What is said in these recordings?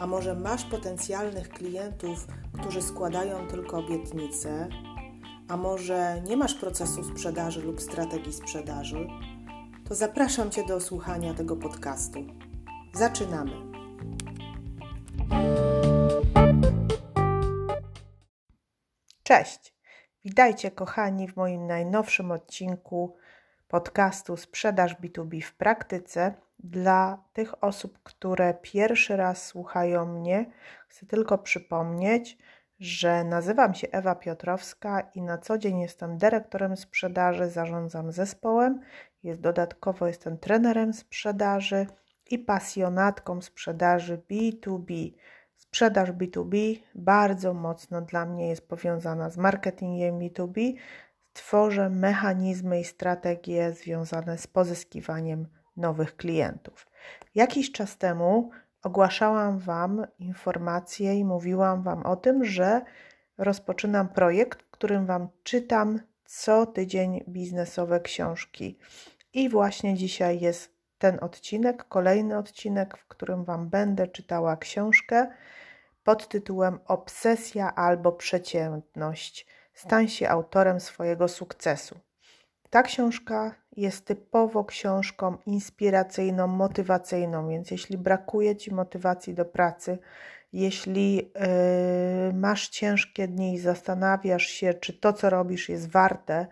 a może masz potencjalnych klientów, którzy składają tylko obietnice, a może nie masz procesu sprzedaży lub strategii sprzedaży, to zapraszam Cię do słuchania tego podcastu. Zaczynamy. Cześć. Witajcie kochani w moim najnowszym odcinku podcastu Sprzedaż B2B w praktyce. Dla tych osób, które pierwszy raz słuchają mnie, chcę tylko przypomnieć, że nazywam się Ewa Piotrowska i na co dzień jestem dyrektorem sprzedaży, zarządzam zespołem, jest dodatkowo jestem trenerem sprzedaży i pasjonatką sprzedaży B2B. Sprzedaż B2B bardzo mocno dla mnie jest powiązana z marketingiem B2B. Tworzę mechanizmy i strategie związane z pozyskiwaniem nowych klientów. Jakiś czas temu ogłaszałam Wam informacje i mówiłam Wam o tym, że rozpoczynam projekt, w którym Wam czytam co tydzień biznesowe książki. I właśnie dzisiaj jest ten odcinek, kolejny odcinek, w którym Wam będę czytała książkę pod tytułem Obsesja albo przeciętność. Stań się autorem swojego sukcesu. Ta książka jest typowo książką inspiracyjną, motywacyjną, więc jeśli brakuje Ci motywacji do pracy, jeśli yy, masz ciężkie dni i zastanawiasz się, czy to, co robisz, jest warte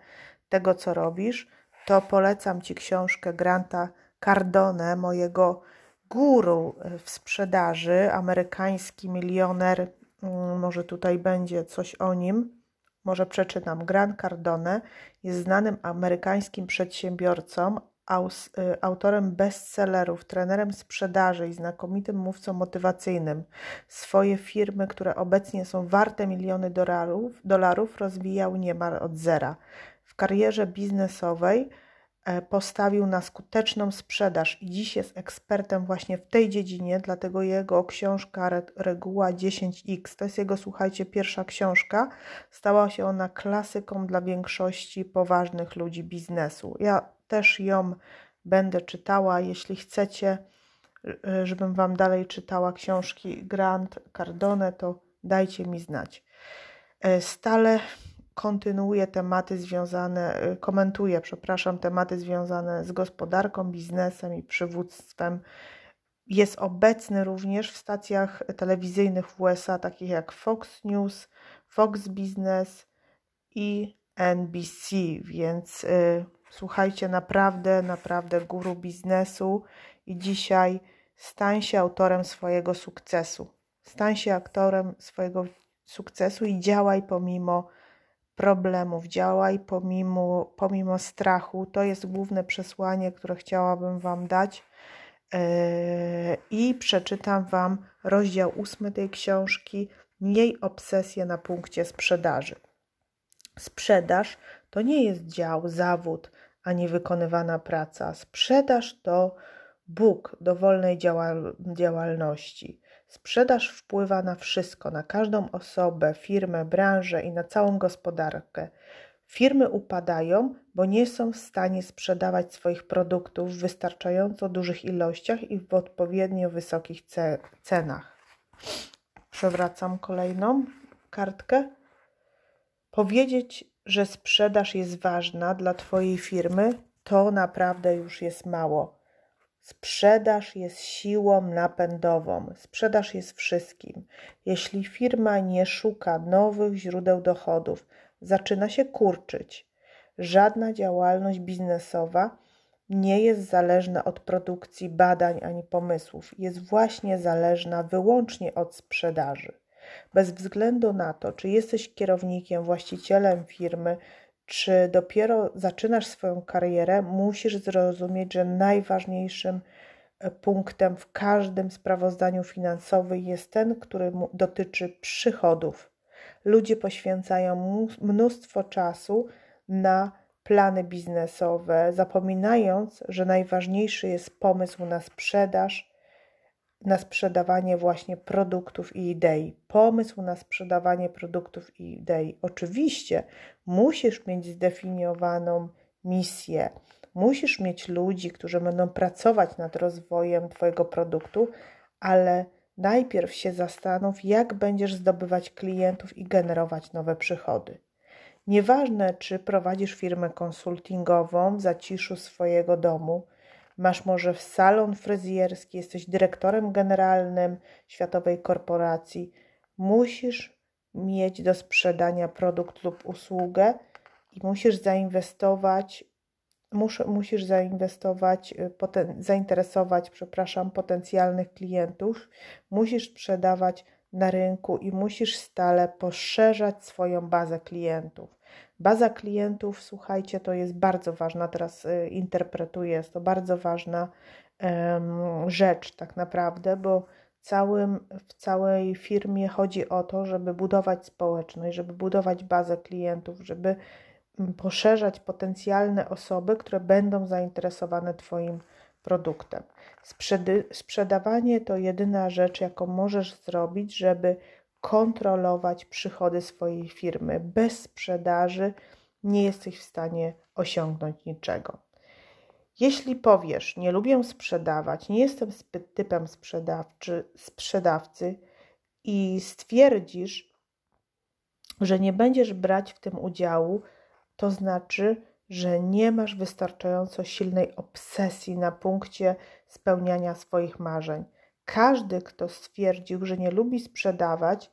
tego, co robisz, to polecam Ci książkę Granta Cardone, mojego guru w sprzedaży, amerykański milioner. Yy, może tutaj będzie coś o nim może przeczytam. Grant Cardone jest znanym amerykańskim przedsiębiorcą, y, autorem bestsellerów, trenerem sprzedaży i znakomitym mówcą motywacyjnym. Swoje firmy, które obecnie są warte miliony dolarów, dolarów rozwijał niemal od zera. W karierze biznesowej postawił na skuteczną sprzedaż i dziś jest ekspertem właśnie w tej dziedzinie, dlatego jego książka Reguła 10x, to jest jego, słuchajcie, pierwsza książka, stała się ona klasyką dla większości poważnych ludzi biznesu. Ja też ją będę czytała, jeśli chcecie, e, żebym Wam dalej czytała książki Grant Cardone, to dajcie mi znać. E, stale kontynuuje tematy związane, y, komentuje, przepraszam, tematy związane z gospodarką, biznesem i przywództwem. Jest obecny również w stacjach telewizyjnych w USA, takich jak Fox News, Fox Business i NBC, więc y, słuchajcie, naprawdę, naprawdę guru biznesu i dzisiaj stań się autorem swojego sukcesu. Stań się aktorem swojego sukcesu i działaj pomimo problemów, działaj pomimo, pomimo strachu. To jest główne przesłanie, które chciałabym Wam dać. Yy, I przeczytam Wam rozdział ósmy tej książki. Miej obsesję na punkcie sprzedaży. Sprzedaż to nie jest dział, zawód, ani wykonywana praca. Sprzedaż to Bóg dowolnej działal działalności. Sprzedaż wpływa na wszystko, na każdą osobę, firmę, branżę i na całą gospodarkę. Firmy upadają, bo nie są w stanie sprzedawać swoich produktów w wystarczająco dużych ilościach i w odpowiednio wysokich cenach. Przewracam kolejną kartkę. Powiedzieć, że sprzedaż jest ważna dla Twojej firmy, to naprawdę już jest mało. Sprzedaż jest siłą napędową, sprzedaż jest wszystkim. Jeśli firma nie szuka nowych źródeł dochodów, zaczyna się kurczyć. Żadna działalność biznesowa nie jest zależna od produkcji badań ani pomysłów, jest właśnie zależna wyłącznie od sprzedaży. Bez względu na to, czy jesteś kierownikiem, właścicielem firmy, czy dopiero zaczynasz swoją karierę, musisz zrozumieć, że najważniejszym punktem w każdym sprawozdaniu finansowym jest ten, który dotyczy przychodów. Ludzie poświęcają mnóstwo czasu na plany biznesowe, zapominając, że najważniejszy jest pomysł na sprzedaż, na sprzedawanie właśnie produktów i idei. Pomysł na sprzedawanie produktów i idei. Oczywiście musisz mieć zdefiniowaną misję, musisz mieć ludzi, którzy będą pracować nad rozwojem Twojego produktu, ale najpierw się zastanów, jak będziesz zdobywać klientów i generować nowe przychody. Nieważne, czy prowadzisz firmę konsultingową w zaciszu swojego domu, masz może salon fryzjerski, jesteś dyrektorem generalnym światowej korporacji, musisz mieć do sprzedania produkt lub usługę i musisz zainwestować, mus, musisz zainwestować, y, poten, zainteresować, przepraszam, potencjalnych klientów, musisz sprzedawać na rynku i musisz stale poszerzać swoją bazę klientów. Baza klientów, słuchajcie, to jest bardzo ważna, teraz y, interpretuję, jest to bardzo ważna rzecz tak naprawdę, bo całym, w całej firmie chodzi o to, żeby budować społeczność, żeby budować bazę klientów, żeby mm, poszerzać potencjalne osoby, które będą zainteresowane Twoim produktem. Sprzedy, sprzedawanie to jedyna rzecz, jaką możesz zrobić, żeby kontrolować przychody swojej firmy. Bez sprzedaży nie jesteś w stanie osiągnąć niczego. Jeśli powiesz, nie lubię sprzedawać, nie jestem typem sprzedawczy, sprzedawcy i stwierdzisz, że nie będziesz brać w tym udziału, to znaczy, że nie masz wystarczająco silnej obsesji na punkcie spełniania swoich marzeń. Każdy, kto stwierdził, że nie lubi sprzedawać,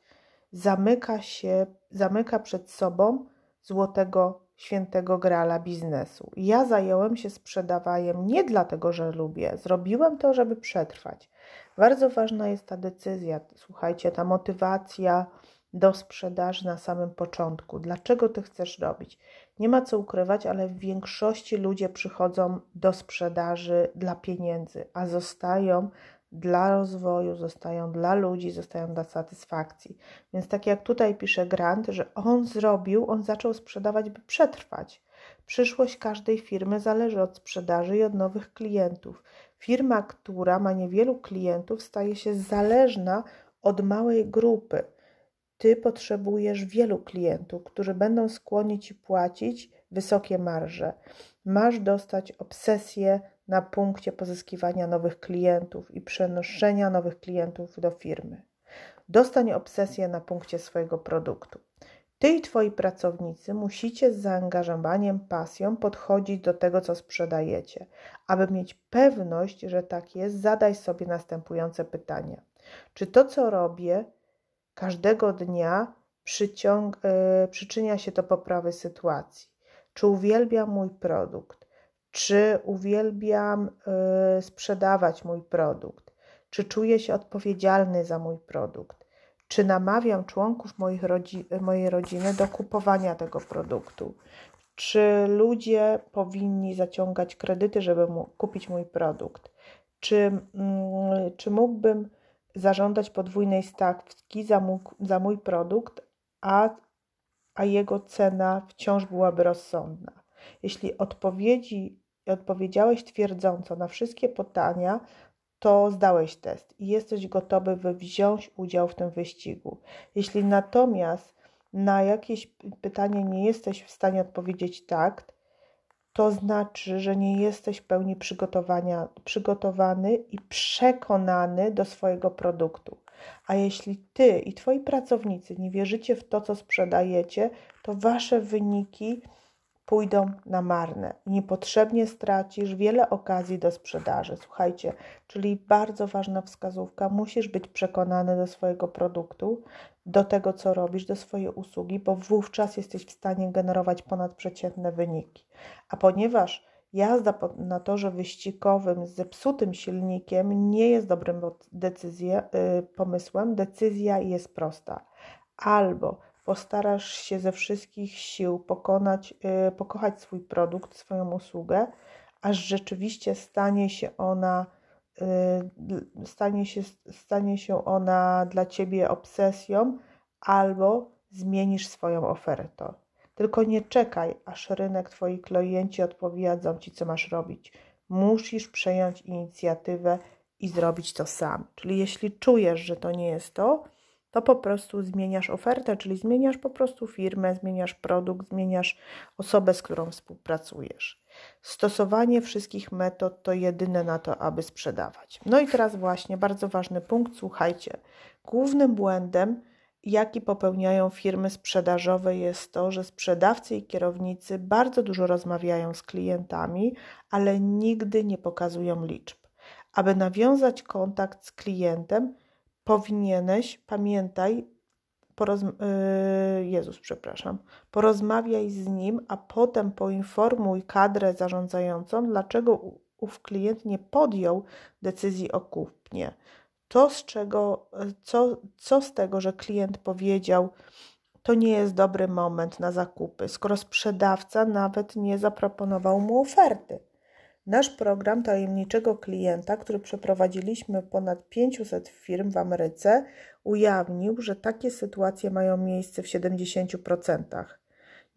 zamyka się, zamyka przed sobą złotego świętego grala biznesu. Ja zająłem się sprzedawaniem nie dlatego, że lubię, zrobiłem to, żeby przetrwać. Bardzo ważna jest ta decyzja, słuchajcie, ta motywacja do sprzedaży na samym początku. Dlaczego ty chcesz robić? Nie ma co ukrywać, ale w większości ludzie przychodzą do sprzedaży dla pieniędzy, a zostają dla rozwoju, zostają dla ludzi, zostają dla satysfakcji. Więc tak jak tutaj pisze Grant, że on zrobił, on zaczął sprzedawać, by przetrwać. Przyszłość każdej firmy zależy od sprzedaży i od nowych klientów. Firma, która ma niewielu klientów, staje się zależna od małej grupy. Ty potrzebujesz wielu klientów, którzy będą skłonni ci płacić wysokie marże. Masz dostać obsesję na punkcie pozyskiwania nowych klientów i przenoszenia nowych klientów do firmy. Dostań obsesję na punkcie swojego produktu. Ty i twoi pracownicy musicie z zaangażowaniem, pasją podchodzić do tego, co sprzedajecie. Aby mieć pewność, że tak jest, zadaj sobie następujące pytania. Czy to, co robię każdego dnia, yy, przyczynia się do poprawy sytuacji? Czy uwielbiam mój produkt? Czy uwielbiam y, sprzedawać mój produkt, czy czuję się odpowiedzialny za mój produkt, czy namawiam członków moich rodzi mojej rodziny do kupowania tego produktu, czy ludzie powinni zaciągać kredyty, żeby kupić mój produkt, czy, mm, czy mógłbym zażądać podwójnej stawki za mój, za mój produkt, a, a jego cena wciąż byłaby rozsądna. Jeśli odpowiedzi odpowiedziałeś twierdząco na wszystkie pytania, to zdałeś test i jesteś gotowy wziąć udział w tym wyścigu. Jeśli natomiast na jakieś pytanie nie jesteś w stanie odpowiedzieć tak, to znaczy, że nie jesteś w pełni przygotowania, przygotowany i przekonany do swojego produktu. A jeśli ty i twoi pracownicy nie wierzycie w to, co sprzedajecie, to wasze wyniki pójdą na marne niepotrzebnie stracisz wiele okazji do sprzedaży. Słuchajcie, czyli bardzo ważna wskazówka, musisz być przekonany do swojego produktu, do tego, co robisz, do swojej usługi, bo wówczas jesteś w stanie generować ponadprzeciętne wyniki. A ponieważ jazda na torze wyścigowym z zepsutym silnikiem nie jest dobrym decyzję, yy, pomysłem, decyzja jest prosta. Albo postarasz się ze wszystkich sił pokonać, yy, pokochać swój produkt, swoją usługę, aż rzeczywiście stanie się ona stanie się, stanie się ona dla ciebie obsesją, albo zmienisz swoją ofertę. Tylko nie czekaj, aż rynek, twoi klienci odpowiedzą ci, co masz robić. Musisz przejąć inicjatywę i zrobić to sam. Czyli jeśli czujesz, że to nie jest to, to po prostu zmieniasz ofertę, czyli zmieniasz po prostu firmę, zmieniasz produkt, zmieniasz osobę, z którą współpracujesz. Stosowanie wszystkich metod to jedyne na to, aby sprzedawać. No i teraz właśnie bardzo ważny punkt, słuchajcie. Głównym błędem, jaki popełniają firmy sprzedażowe, jest to, że sprzedawcy i kierownicy bardzo dużo rozmawiają z klientami, ale nigdy nie pokazują liczb. Aby nawiązać kontakt z klientem, powinieneś, pamiętaj, poroz... Yy, Jezus, przepraszam, porozmawiaj z nim, a potem poinformuj kadrę zarządzającą, dlaczego ów klient nie podjął decyzji o kupnie. To z czego, co, co z tego, że klient powiedział, to nie jest dobry moment na zakupy, skoro sprzedawca nawet nie zaproponował mu oferty. Nasz program tajemniczego klienta, który przeprowadziliśmy ponad 500 firm w Ameryce, ujawnił, że takie sytuacje mają miejsce w 70%.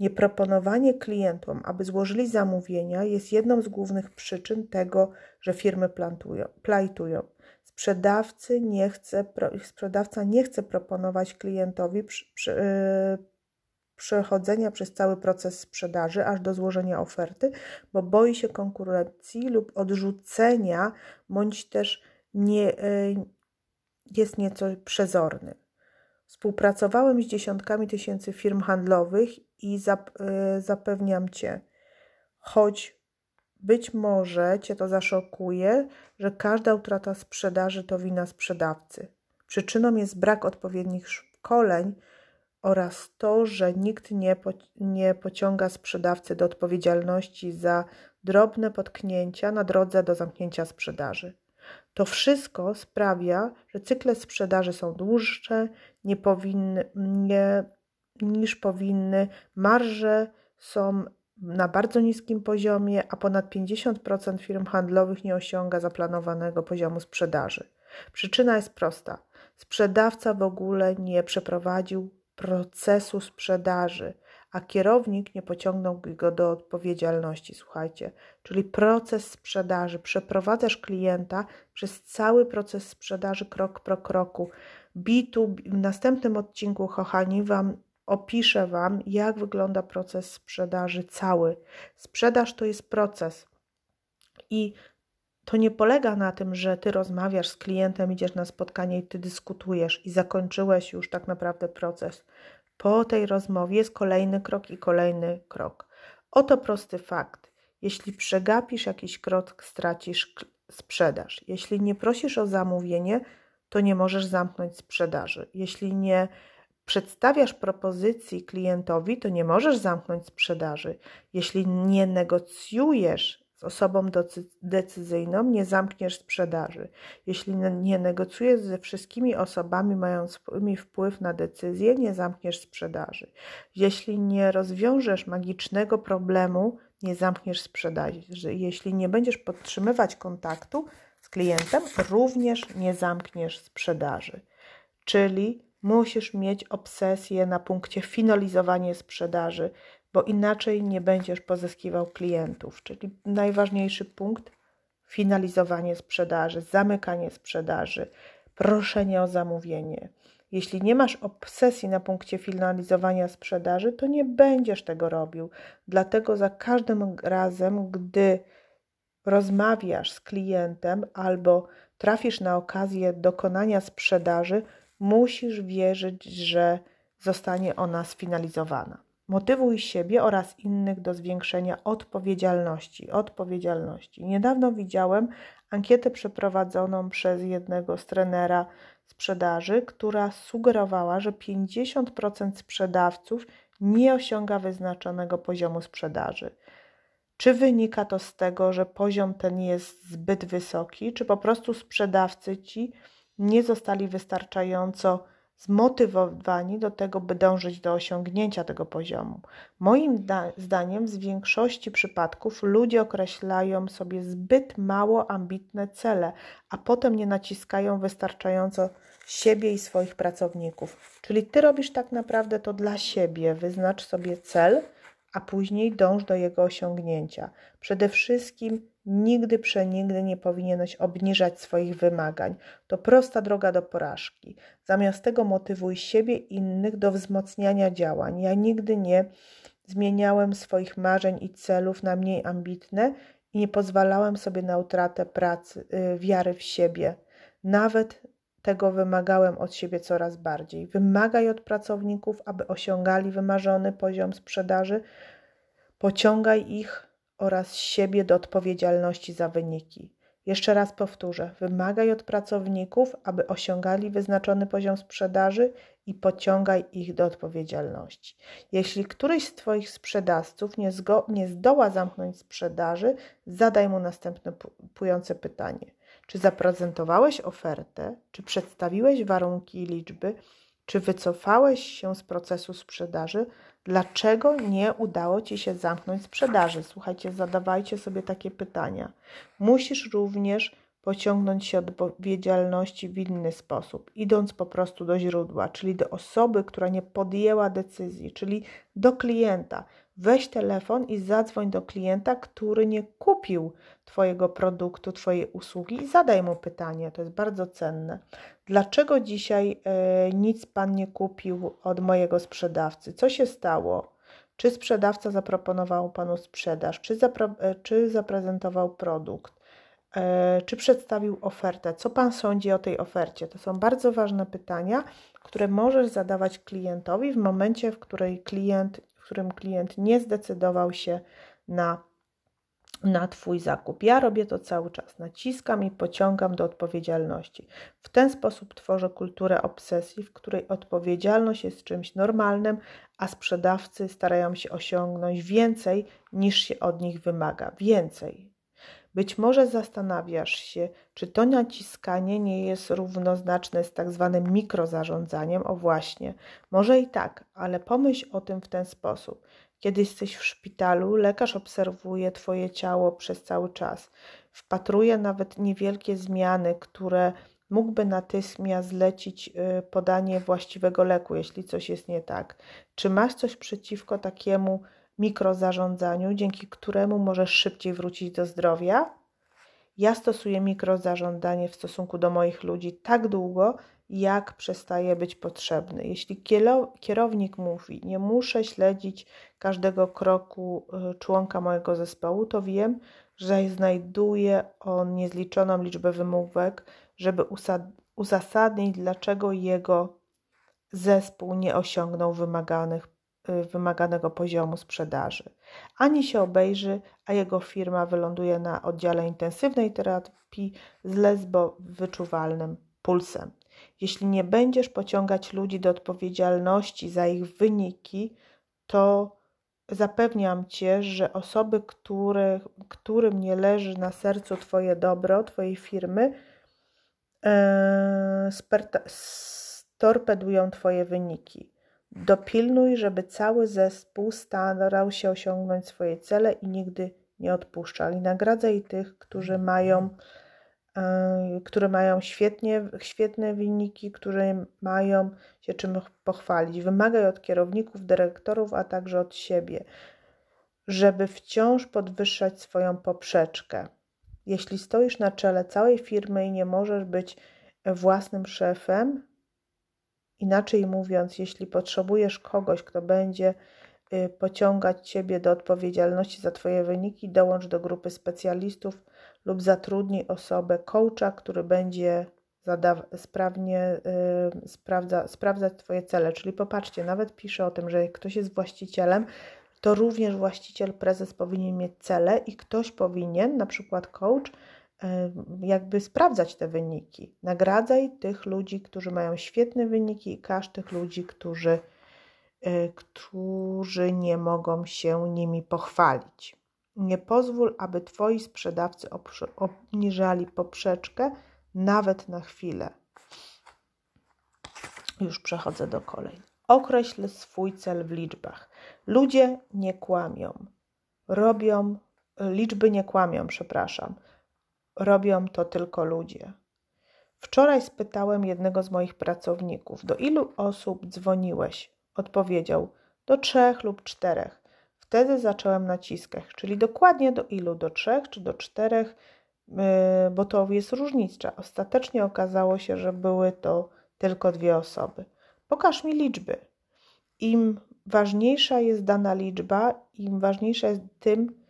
Nieproponowanie klientom, aby złożyli zamówienia, jest jedną z głównych przyczyn tego, że firmy plantują, plajtują. Sprzedawcy nie chce, sprzedawca nie chce proponować klientowi przy, przy, yy, przechodzenia przez cały proces sprzedaży aż do złożenia oferty, bo boi się konkurencji lub odrzucenia, bądź też nie, e, jest nieco przezorny. Współpracowałem z dziesiątkami tysięcy firm handlowych i e, zapewniam Cię, choć być może Cię to zaszokuje, że każda utrata sprzedaży to wina sprzedawcy. Przyczyną jest brak odpowiednich szkoleń, oraz to, że nikt nie, po, nie pociąga sprzedawcy do odpowiedzialności za drobne potknięcia na drodze do zamknięcia sprzedaży. To wszystko sprawia, że cykle sprzedaży są dłuższe nie powinny, nie, niż powinny, marże są na bardzo niskim poziomie, a ponad 50% firm handlowych nie osiąga zaplanowanego poziomu sprzedaży. Przyczyna jest prosta. Sprzedawca w ogóle nie przeprowadził procesu sprzedaży, a kierownik nie pociągnął go do odpowiedzialności. Słuchajcie, czyli proces sprzedaży. Przeprowadzasz klienta przez cały proces sprzedaży krok po kroku. Bitu, w następnym odcinku, kochani, Wam opiszę Wam, jak wygląda proces sprzedaży cały. Sprzedaż to jest proces. I to nie polega na tym, że ty rozmawiasz z klientem, idziesz na spotkanie i ty dyskutujesz i zakończyłeś już tak naprawdę proces. Po tej rozmowie jest kolejny krok i kolejny krok. Oto prosty fakt. Jeśli przegapisz jakiś krok, stracisz sprzedaż. Jeśli nie prosisz o zamówienie, to nie możesz zamknąć sprzedaży. Jeśli nie przedstawiasz propozycji klientowi, to nie możesz zamknąć sprzedaży. Jeśli nie negocjujesz z osobą decyzyjną nie zamkniesz sprzedaży. Jeśli nie negocjujesz ze wszystkimi osobami mającymi wpływ na decyzję, nie zamkniesz sprzedaży. Jeśli nie rozwiążesz magicznego problemu, nie zamkniesz sprzedaży. Jeśli nie będziesz podtrzymywać kontaktu z klientem, również nie zamkniesz sprzedaży. Czyli musisz mieć obsesję na punkcie finalizowania sprzedaży, bo inaczej nie będziesz pozyskiwał klientów. Czyli najważniejszy punkt finalizowanie sprzedaży, zamykanie sprzedaży, proszenie o zamówienie. Jeśli nie masz obsesji na punkcie finalizowania sprzedaży, to nie będziesz tego robił. Dlatego za każdym razem, gdy rozmawiasz z klientem albo trafisz na okazję dokonania sprzedaży, musisz wierzyć, że zostanie ona sfinalizowana. Motywuj siebie oraz innych do zwiększenia odpowiedzialności. Odpowiedzialności. Niedawno widziałem ankietę przeprowadzoną przez jednego z trenera sprzedaży, która sugerowała, że 50% sprzedawców nie osiąga wyznaczonego poziomu sprzedaży. Czy wynika to z tego, że poziom ten jest zbyt wysoki, czy po prostu sprzedawcy ci nie zostali wystarczająco zmotywowani do tego, by dążyć do osiągnięcia tego poziomu. Moim zdaniem, w większości przypadków ludzie określają sobie zbyt mało ambitne cele, a potem nie naciskają wystarczająco siebie i swoich pracowników. Czyli ty robisz tak naprawdę to dla siebie, wyznacz sobie cel, a później dąż do jego osiągnięcia. Przede wszystkim nigdy przenigdy nie powinieneś obniżać swoich wymagań. To prosta droga do porażki. Zamiast tego motywuj siebie i innych do wzmocniania działań. Ja nigdy nie zmieniałem swoich marzeń i celów na mniej ambitne i nie pozwalałem sobie na utratę pracy, yy, wiary w siebie. Nawet tego wymagałem od siebie coraz bardziej. Wymagaj od pracowników, aby osiągali wymarzony poziom sprzedaży, pociągaj ich oraz siebie do odpowiedzialności za wyniki. Jeszcze raz powtórzę: wymagaj od pracowników, aby osiągali wyznaczony poziom sprzedaży i pociągaj ich do odpowiedzialności. Jeśli któryś z Twoich sprzedawców nie, nie zdoła zamknąć sprzedaży, zadaj mu następujące pytanie: czy zaprezentowałeś ofertę? Czy przedstawiłeś warunki i liczby? Czy wycofałeś się z procesu sprzedaży? Dlaczego nie udało Ci się zamknąć sprzedaży? Słuchajcie, zadawajcie sobie takie pytania. Musisz również pociągnąć się odpowiedzialności w inny sposób, idąc po prostu do źródła, czyli do osoby, która nie podjęła decyzji, czyli do klienta. Weź telefon i zadzwoń do klienta, który nie kupił Twojego produktu, Twojej usługi i zadaj mu pytanie. To jest bardzo cenne. Dlaczego dzisiaj e, nic Pan nie kupił od mojego sprzedawcy? Co się stało? Czy sprzedawca zaproponował Panu sprzedaż? Czy, zapre e, czy zaprezentował produkt? E, czy przedstawił ofertę? Co Pan sądzi o tej ofercie? To są bardzo ważne pytania, które możesz zadawać klientowi w momencie, w, której klient, w którym klient nie zdecydował się na, na Twój zakup. Ja robię to cały czas. Naciskam i pociągam do odpowiedzialności. W ten sposób tworzę kulturę obsesji, w której odpowiedzialność jest czymś normalnym, a sprzedawcy starają się osiągnąć więcej niż się od nich wymaga. Więcej, być może zastanawiasz się, czy to naciskanie nie jest równoznaczne z tak zwanym mikrozarządzaniem. O właśnie, może i tak, ale pomyśl o tym w ten sposób. Kiedy jesteś w szpitalu, lekarz obserwuje Twoje ciało przez cały czas. Wpatruje nawet niewielkie zmiany, które mógłby natychmiast zlecić y, podanie właściwego leku, jeśli coś jest nie tak. Czy masz coś przeciwko takiemu mikrozarządzaniu, dzięki któremu możesz szybciej wrócić do zdrowia. Ja stosuję mikrozarządzanie w stosunku do moich ludzi tak długo, jak przestaje być potrzebny. Jeśli kierownik mówi, nie muszę śledzić każdego kroku y, członka mojego zespołu, to wiem, że znajduje on niezliczoną liczbę wymówek, żeby uzasadnić, dlaczego jego zespół nie osiągnął wymaganych wymaganego poziomu sprzedaży. Ani się obejrzy, a jego firma wyląduje na oddziale intensywnej terapii z lesbo wyczuwalnym pulsem. Jeśli nie będziesz pociągać ludzi do odpowiedzialności za ich wyniki, to zapewniam cię, że osoby, które, którym nie leży na sercu Twoje dobro, Twojej firmy, e, storpedują Twoje wyniki. Dopilnuj, żeby cały zespół starał się osiągnąć swoje cele i nigdy nie odpuszczał. I nagradzaj tych, którzy mają, yy, które mają świetnie, świetne wyniki, którzy mają się czym pochwalić. Wymagaj od kierowników, dyrektorów, a także od siebie, żeby wciąż podwyższać swoją poprzeczkę. Jeśli stoisz na czele całej firmy i nie możesz być własnym szefem, Inaczej mówiąc, jeśli potrzebujesz kogoś, kto będzie y, pociągać Ciebie do odpowiedzialności za Twoje wyniki, dołącz do grupy specjalistów lub zatrudnij osobę, coacha, który będzie sprawnie y, sprawdza, sprawdzać Twoje cele. Czyli popatrzcie, nawet pisze o tym, że jak ktoś jest właścicielem, to również właściciel, prezes powinien mieć cele i ktoś powinien, na przykład coach, jakby sprawdzać te wyniki. Nagradzaj tych ludzi, którzy mają świetne wyniki i każ tych ludzi, którzy, e, którzy nie mogą się nimi pochwalić. Nie pozwól, aby Twoi sprzedawcy obniżali poprzeczkę nawet na chwilę. Już przechodzę do kolei. Określ swój cel w liczbach. Ludzie nie kłamią. Robią, liczby nie kłamią, przepraszam. Robią to tylko ludzie. Wczoraj spytałem jednego z moich pracowników, do ilu osób dzwoniłeś? Odpowiedział, do trzech lub czterech. Wtedy zacząłem naciskać, czyli dokładnie do ilu? Do trzech czy do czterech? Yy, bo to jest różnica. Ostatecznie okazało się, że były to tylko dwie osoby. Pokaż mi liczby. Im ważniejsza jest dana liczba, im ważniejsza jest tym,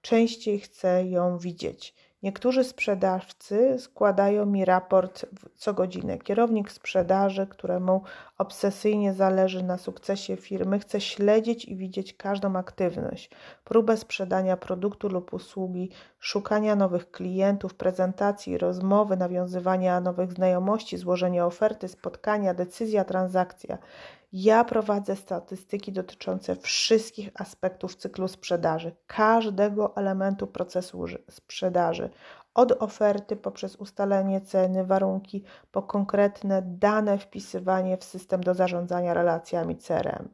częściej chcę ją widzieć. Niektórzy sprzedawcy składają mi raport co godzinę. Kierownik sprzedaży, któremu obsesyjnie zależy na sukcesie firmy, chce śledzić i widzieć każdą aktywność, próbę sprzedania produktu lub usługi, szukania nowych klientów, prezentacji, rozmowy, nawiązywania nowych znajomości, złożenia oferty, spotkania, decyzja, transakcja. Ja prowadzę statystyki dotyczące wszystkich aspektów cyklu sprzedaży, każdego elementu procesu sprzedaży, od oferty poprzez ustalenie ceny, warunki, po konkretne dane wpisywanie w system do zarządzania relacjami CRM.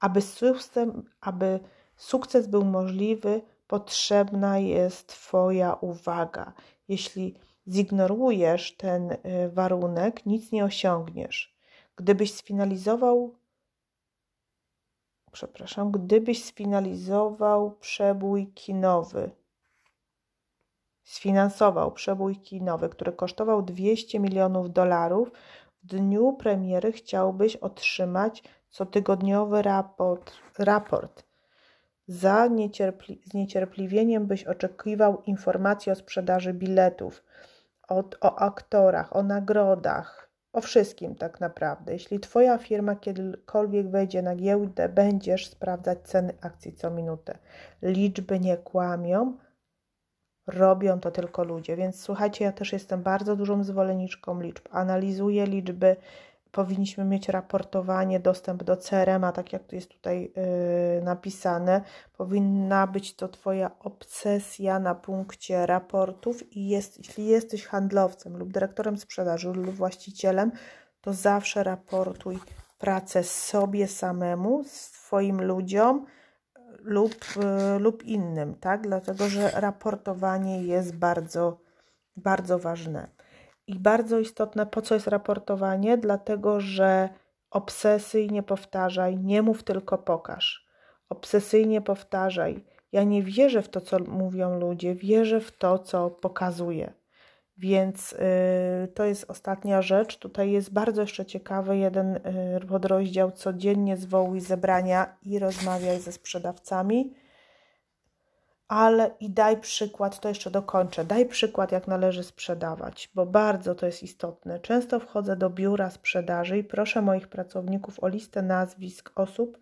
Aby, system, aby sukces był możliwy, potrzebna jest Twoja uwaga. Jeśli zignorujesz ten y, warunek, nic nie osiągniesz. Gdybyś sfinalizował, przepraszam, gdybyś sfinalizował przebój kinowy, sfinansował przebój kinowy, który kosztował 200 milionów dolarów, w dniu premiery chciałbyś otrzymać cotygodniowy raport. raport. Za niecierpli byś oczekiwał informacji o sprzedaży biletów, o aktorach, o nagrodach, o wszystkim tak naprawdę. Jeśli Twoja firma kiedykolwiek wejdzie na giełdę, będziesz sprawdzać ceny akcji co minutę. Liczby nie kłamią, robią to tylko ludzie. Więc słuchajcie, ja też jestem bardzo dużą zwolenniczką liczb. Analizuję liczby, powinniśmy mieć raportowanie, dostęp do CRM, a tak jak to jest tutaj yy, napisane, powinna być to Twoja obsesja na punkcie raportów i jest, jeśli jesteś handlowcem lub dyrektorem sprzedaży lub właścicielem, to zawsze raportuj pracę sobie samemu, swoim ludziom lub, yy, lub innym, tak? Dlatego, że raportowanie jest bardzo, bardzo ważne. I bardzo istotne, po co jest raportowanie? Dlatego, że obsesyjnie powtarzaj, nie mów tylko pokaż. Obsesyjnie powtarzaj. Ja nie wierzę w to, co mówią ludzie, wierzę w to, co pokazuję. Więc yy, to jest ostatnia rzecz. Tutaj jest bardzo jeszcze ciekawy jeden yy, podrozdział. Codziennie zwołuj zebrania i rozmawiaj ze sprzedawcami ale i daj przykład, to jeszcze dokończę, daj przykład, jak należy sprzedawać, bo bardzo to jest istotne. Często wchodzę do biura sprzedaży i proszę moich pracowników o listę nazwisk osób,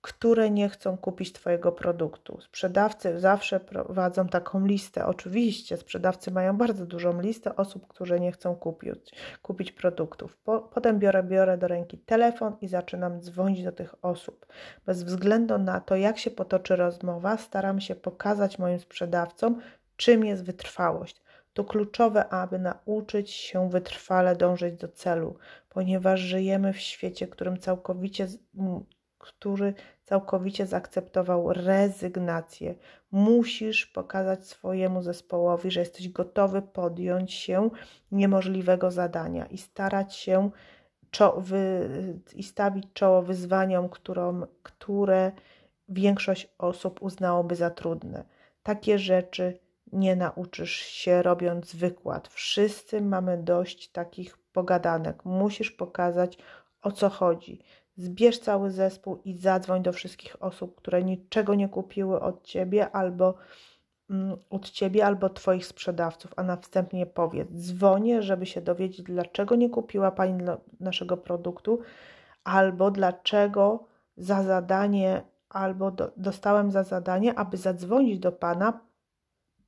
które nie chcą kupić Twojego produktu. Sprzedawcy zawsze prowadzą taką listę. Oczywiście, sprzedawcy mają bardzo dużą listę osób, które nie chcą kupić, kupić produktów. Po, potem biorę, biorę do ręki telefon i zaczynam dzwonić do tych osób. Bez względu na to, jak się potoczy rozmowa, staram się pokazać moim sprzedawcom, czym jest wytrwałość. To kluczowe, aby nauczyć się wytrwale dążyć do celu, ponieważ żyjemy w świecie, którym całkowicie który całkowicie zaakceptował rezygnację. Musisz pokazać swojemu zespołowi, że jesteś gotowy podjąć się niemożliwego zadania i starać się wy, i stawić czoło wyzwaniom, którą, które większość osób uznałoby za trudne. Takie rzeczy nie nauczysz się robiąc wykład. Wszyscy mamy dość takich pogadanek. Musisz pokazać o co chodzi. Zbierz cały zespół i zadzwoń do wszystkich osób, które niczego nie kupiły od ciebie albo mm, od ciebie albo twoich sprzedawców, a następnie powiedz: dzwonię, żeby się dowiedzieć, dlaczego nie kupiła pani naszego produktu, albo dlaczego za zadanie, albo do, dostałem za zadanie, aby zadzwonić do pana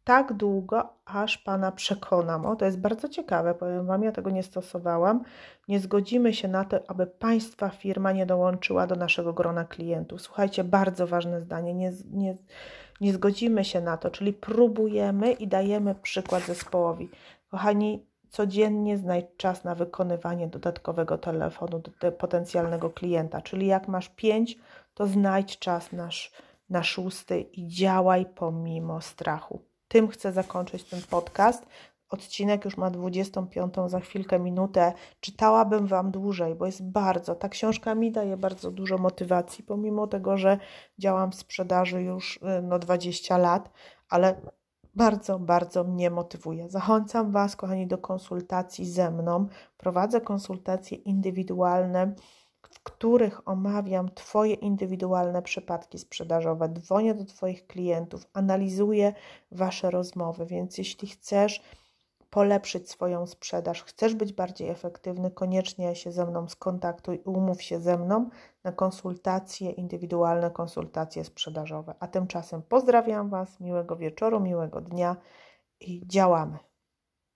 tak długo, aż Pana przekonam. O, to jest bardzo ciekawe, powiem Wam, ja tego nie stosowałam. Nie zgodzimy się na to, aby Państwa firma nie dołączyła do naszego grona klientów. Słuchajcie, bardzo ważne zdanie. Nie, nie, nie zgodzimy się na to, czyli próbujemy i dajemy przykład zespołowi. Kochani, codziennie znajdź czas na wykonywanie dodatkowego telefonu do potencjalnego klienta. Czyli jak masz pięć, to znajdź czas na, na szósty i działaj pomimo strachu. Tym chcę zakończyć ten podcast. Odcinek już ma 25, za chwilkę minutę. Czytałabym Wam dłużej, bo jest bardzo. Ta książka mi daje bardzo dużo motywacji, pomimo tego, że działam w sprzedaży już y, no, 20 lat, ale bardzo, bardzo mnie motywuje. Zachęcam Was, kochani, do konsultacji ze mną. Prowadzę konsultacje indywidualne, w których omawiam Twoje indywidualne przypadki sprzedażowe, dzwonię do Twoich klientów, analizuję Wasze rozmowy, więc jeśli chcesz polepszyć swoją sprzedaż, chcesz być bardziej efektywny, koniecznie się ze mną skontaktuj, umów się ze mną na konsultacje indywidualne, konsultacje sprzedażowe. A tymczasem pozdrawiam Was, miłego wieczoru, miłego dnia i działamy.